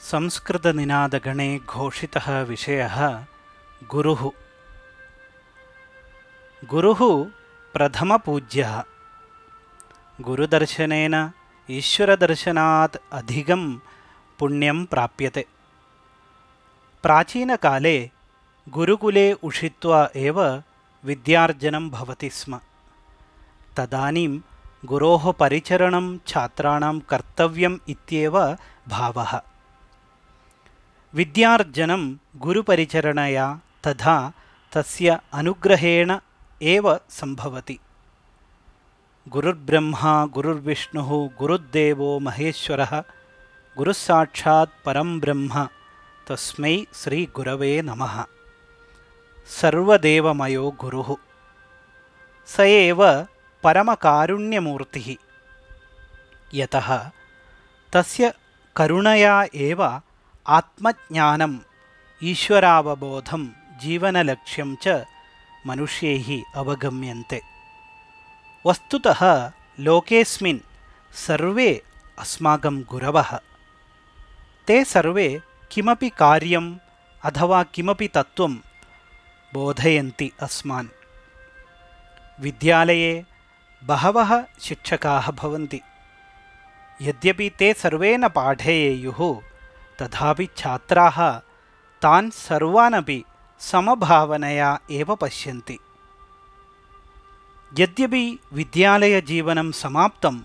संस्कृतनिनादगणे घोषितः विषयः गुरुः। गुरुः प्रथमपूज्यः। गुरुदर्शनेन ईश्वरदर्शनात् अधिकं पुण्यं प्राप्यते। प्राचीनकाले गुरुकुले उषित्वा एव विद्यार्जनं भवति स्म। तदानीं गुरोः परिचरणं छात्राणां कर्तव्यम् इत्येव भावः विद्यार्जनं गुरुपरिचरणया तथा तस्य अनुग्रहेण एव सम्भवति। गुरुर्ब्रह्मा गुरुर्विष्णुः गुरुर्देवो महेश्वरः गुरुस्साक्षात् परं ब्रह्म तस्मै श्रीगुरवे नमः। सर्वदेवमयो गुरुः। स एव परमकारुण्यमूर्तिः। यतः तस्य करुणया एव आत्मज्ञानम् ईश्वरावबोधं जीवनलक्ष्यं च मनुष्यैः अवगम्यन्ते। वस्तुतः लोकेऽस्मिन् सर्वे अस्माकं गुरवः। ते सर्वे किमपि कार्यम् अथवा किमपि तत्त्वं बोधयन्ति अस्मान्। विद्यालये बहवः शिक्षकाः भवन्ति। यद्यपि ते सर्वे न पाठयेयुः तथापि छात्राः तान् सर्वानपि समभावनया एव पश्यन्ति। यद्यपि विद्यालयजीवनं समाप्तं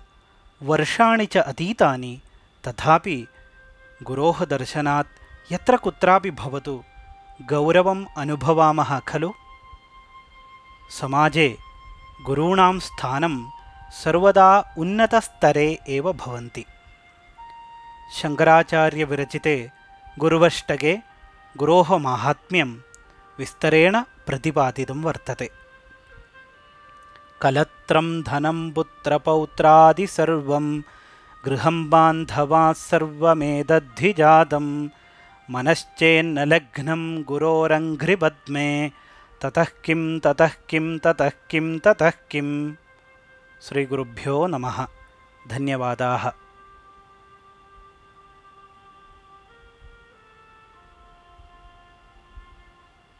वर्षाणि च अतीतानि तथापि गुरोः दर्शनात् यत्र कुत्रापि भवतु गौरवम् अनुभवामः खलु? समाजे गुरूणां स्थानं सर्वदा उन्नतस्तरे एव भवन्ति शङ्कराचार्यविरचिते गुरुवष्टके गुरोः माहात्म्यं विस्तरेण प्रतिपादितं वर्तते। कलत्रं धनं पुत्रपौत्रादिसर्वं गृहं बान्धवाः सर्वमेदद्धिजातं मनश्चेन्न लग्नं गुरोरङ्घ्रिपद्मे ततः किं ततः किं ततः किं ततः किं। श्रीगुरुभ्यो नमः। धन्यवादाः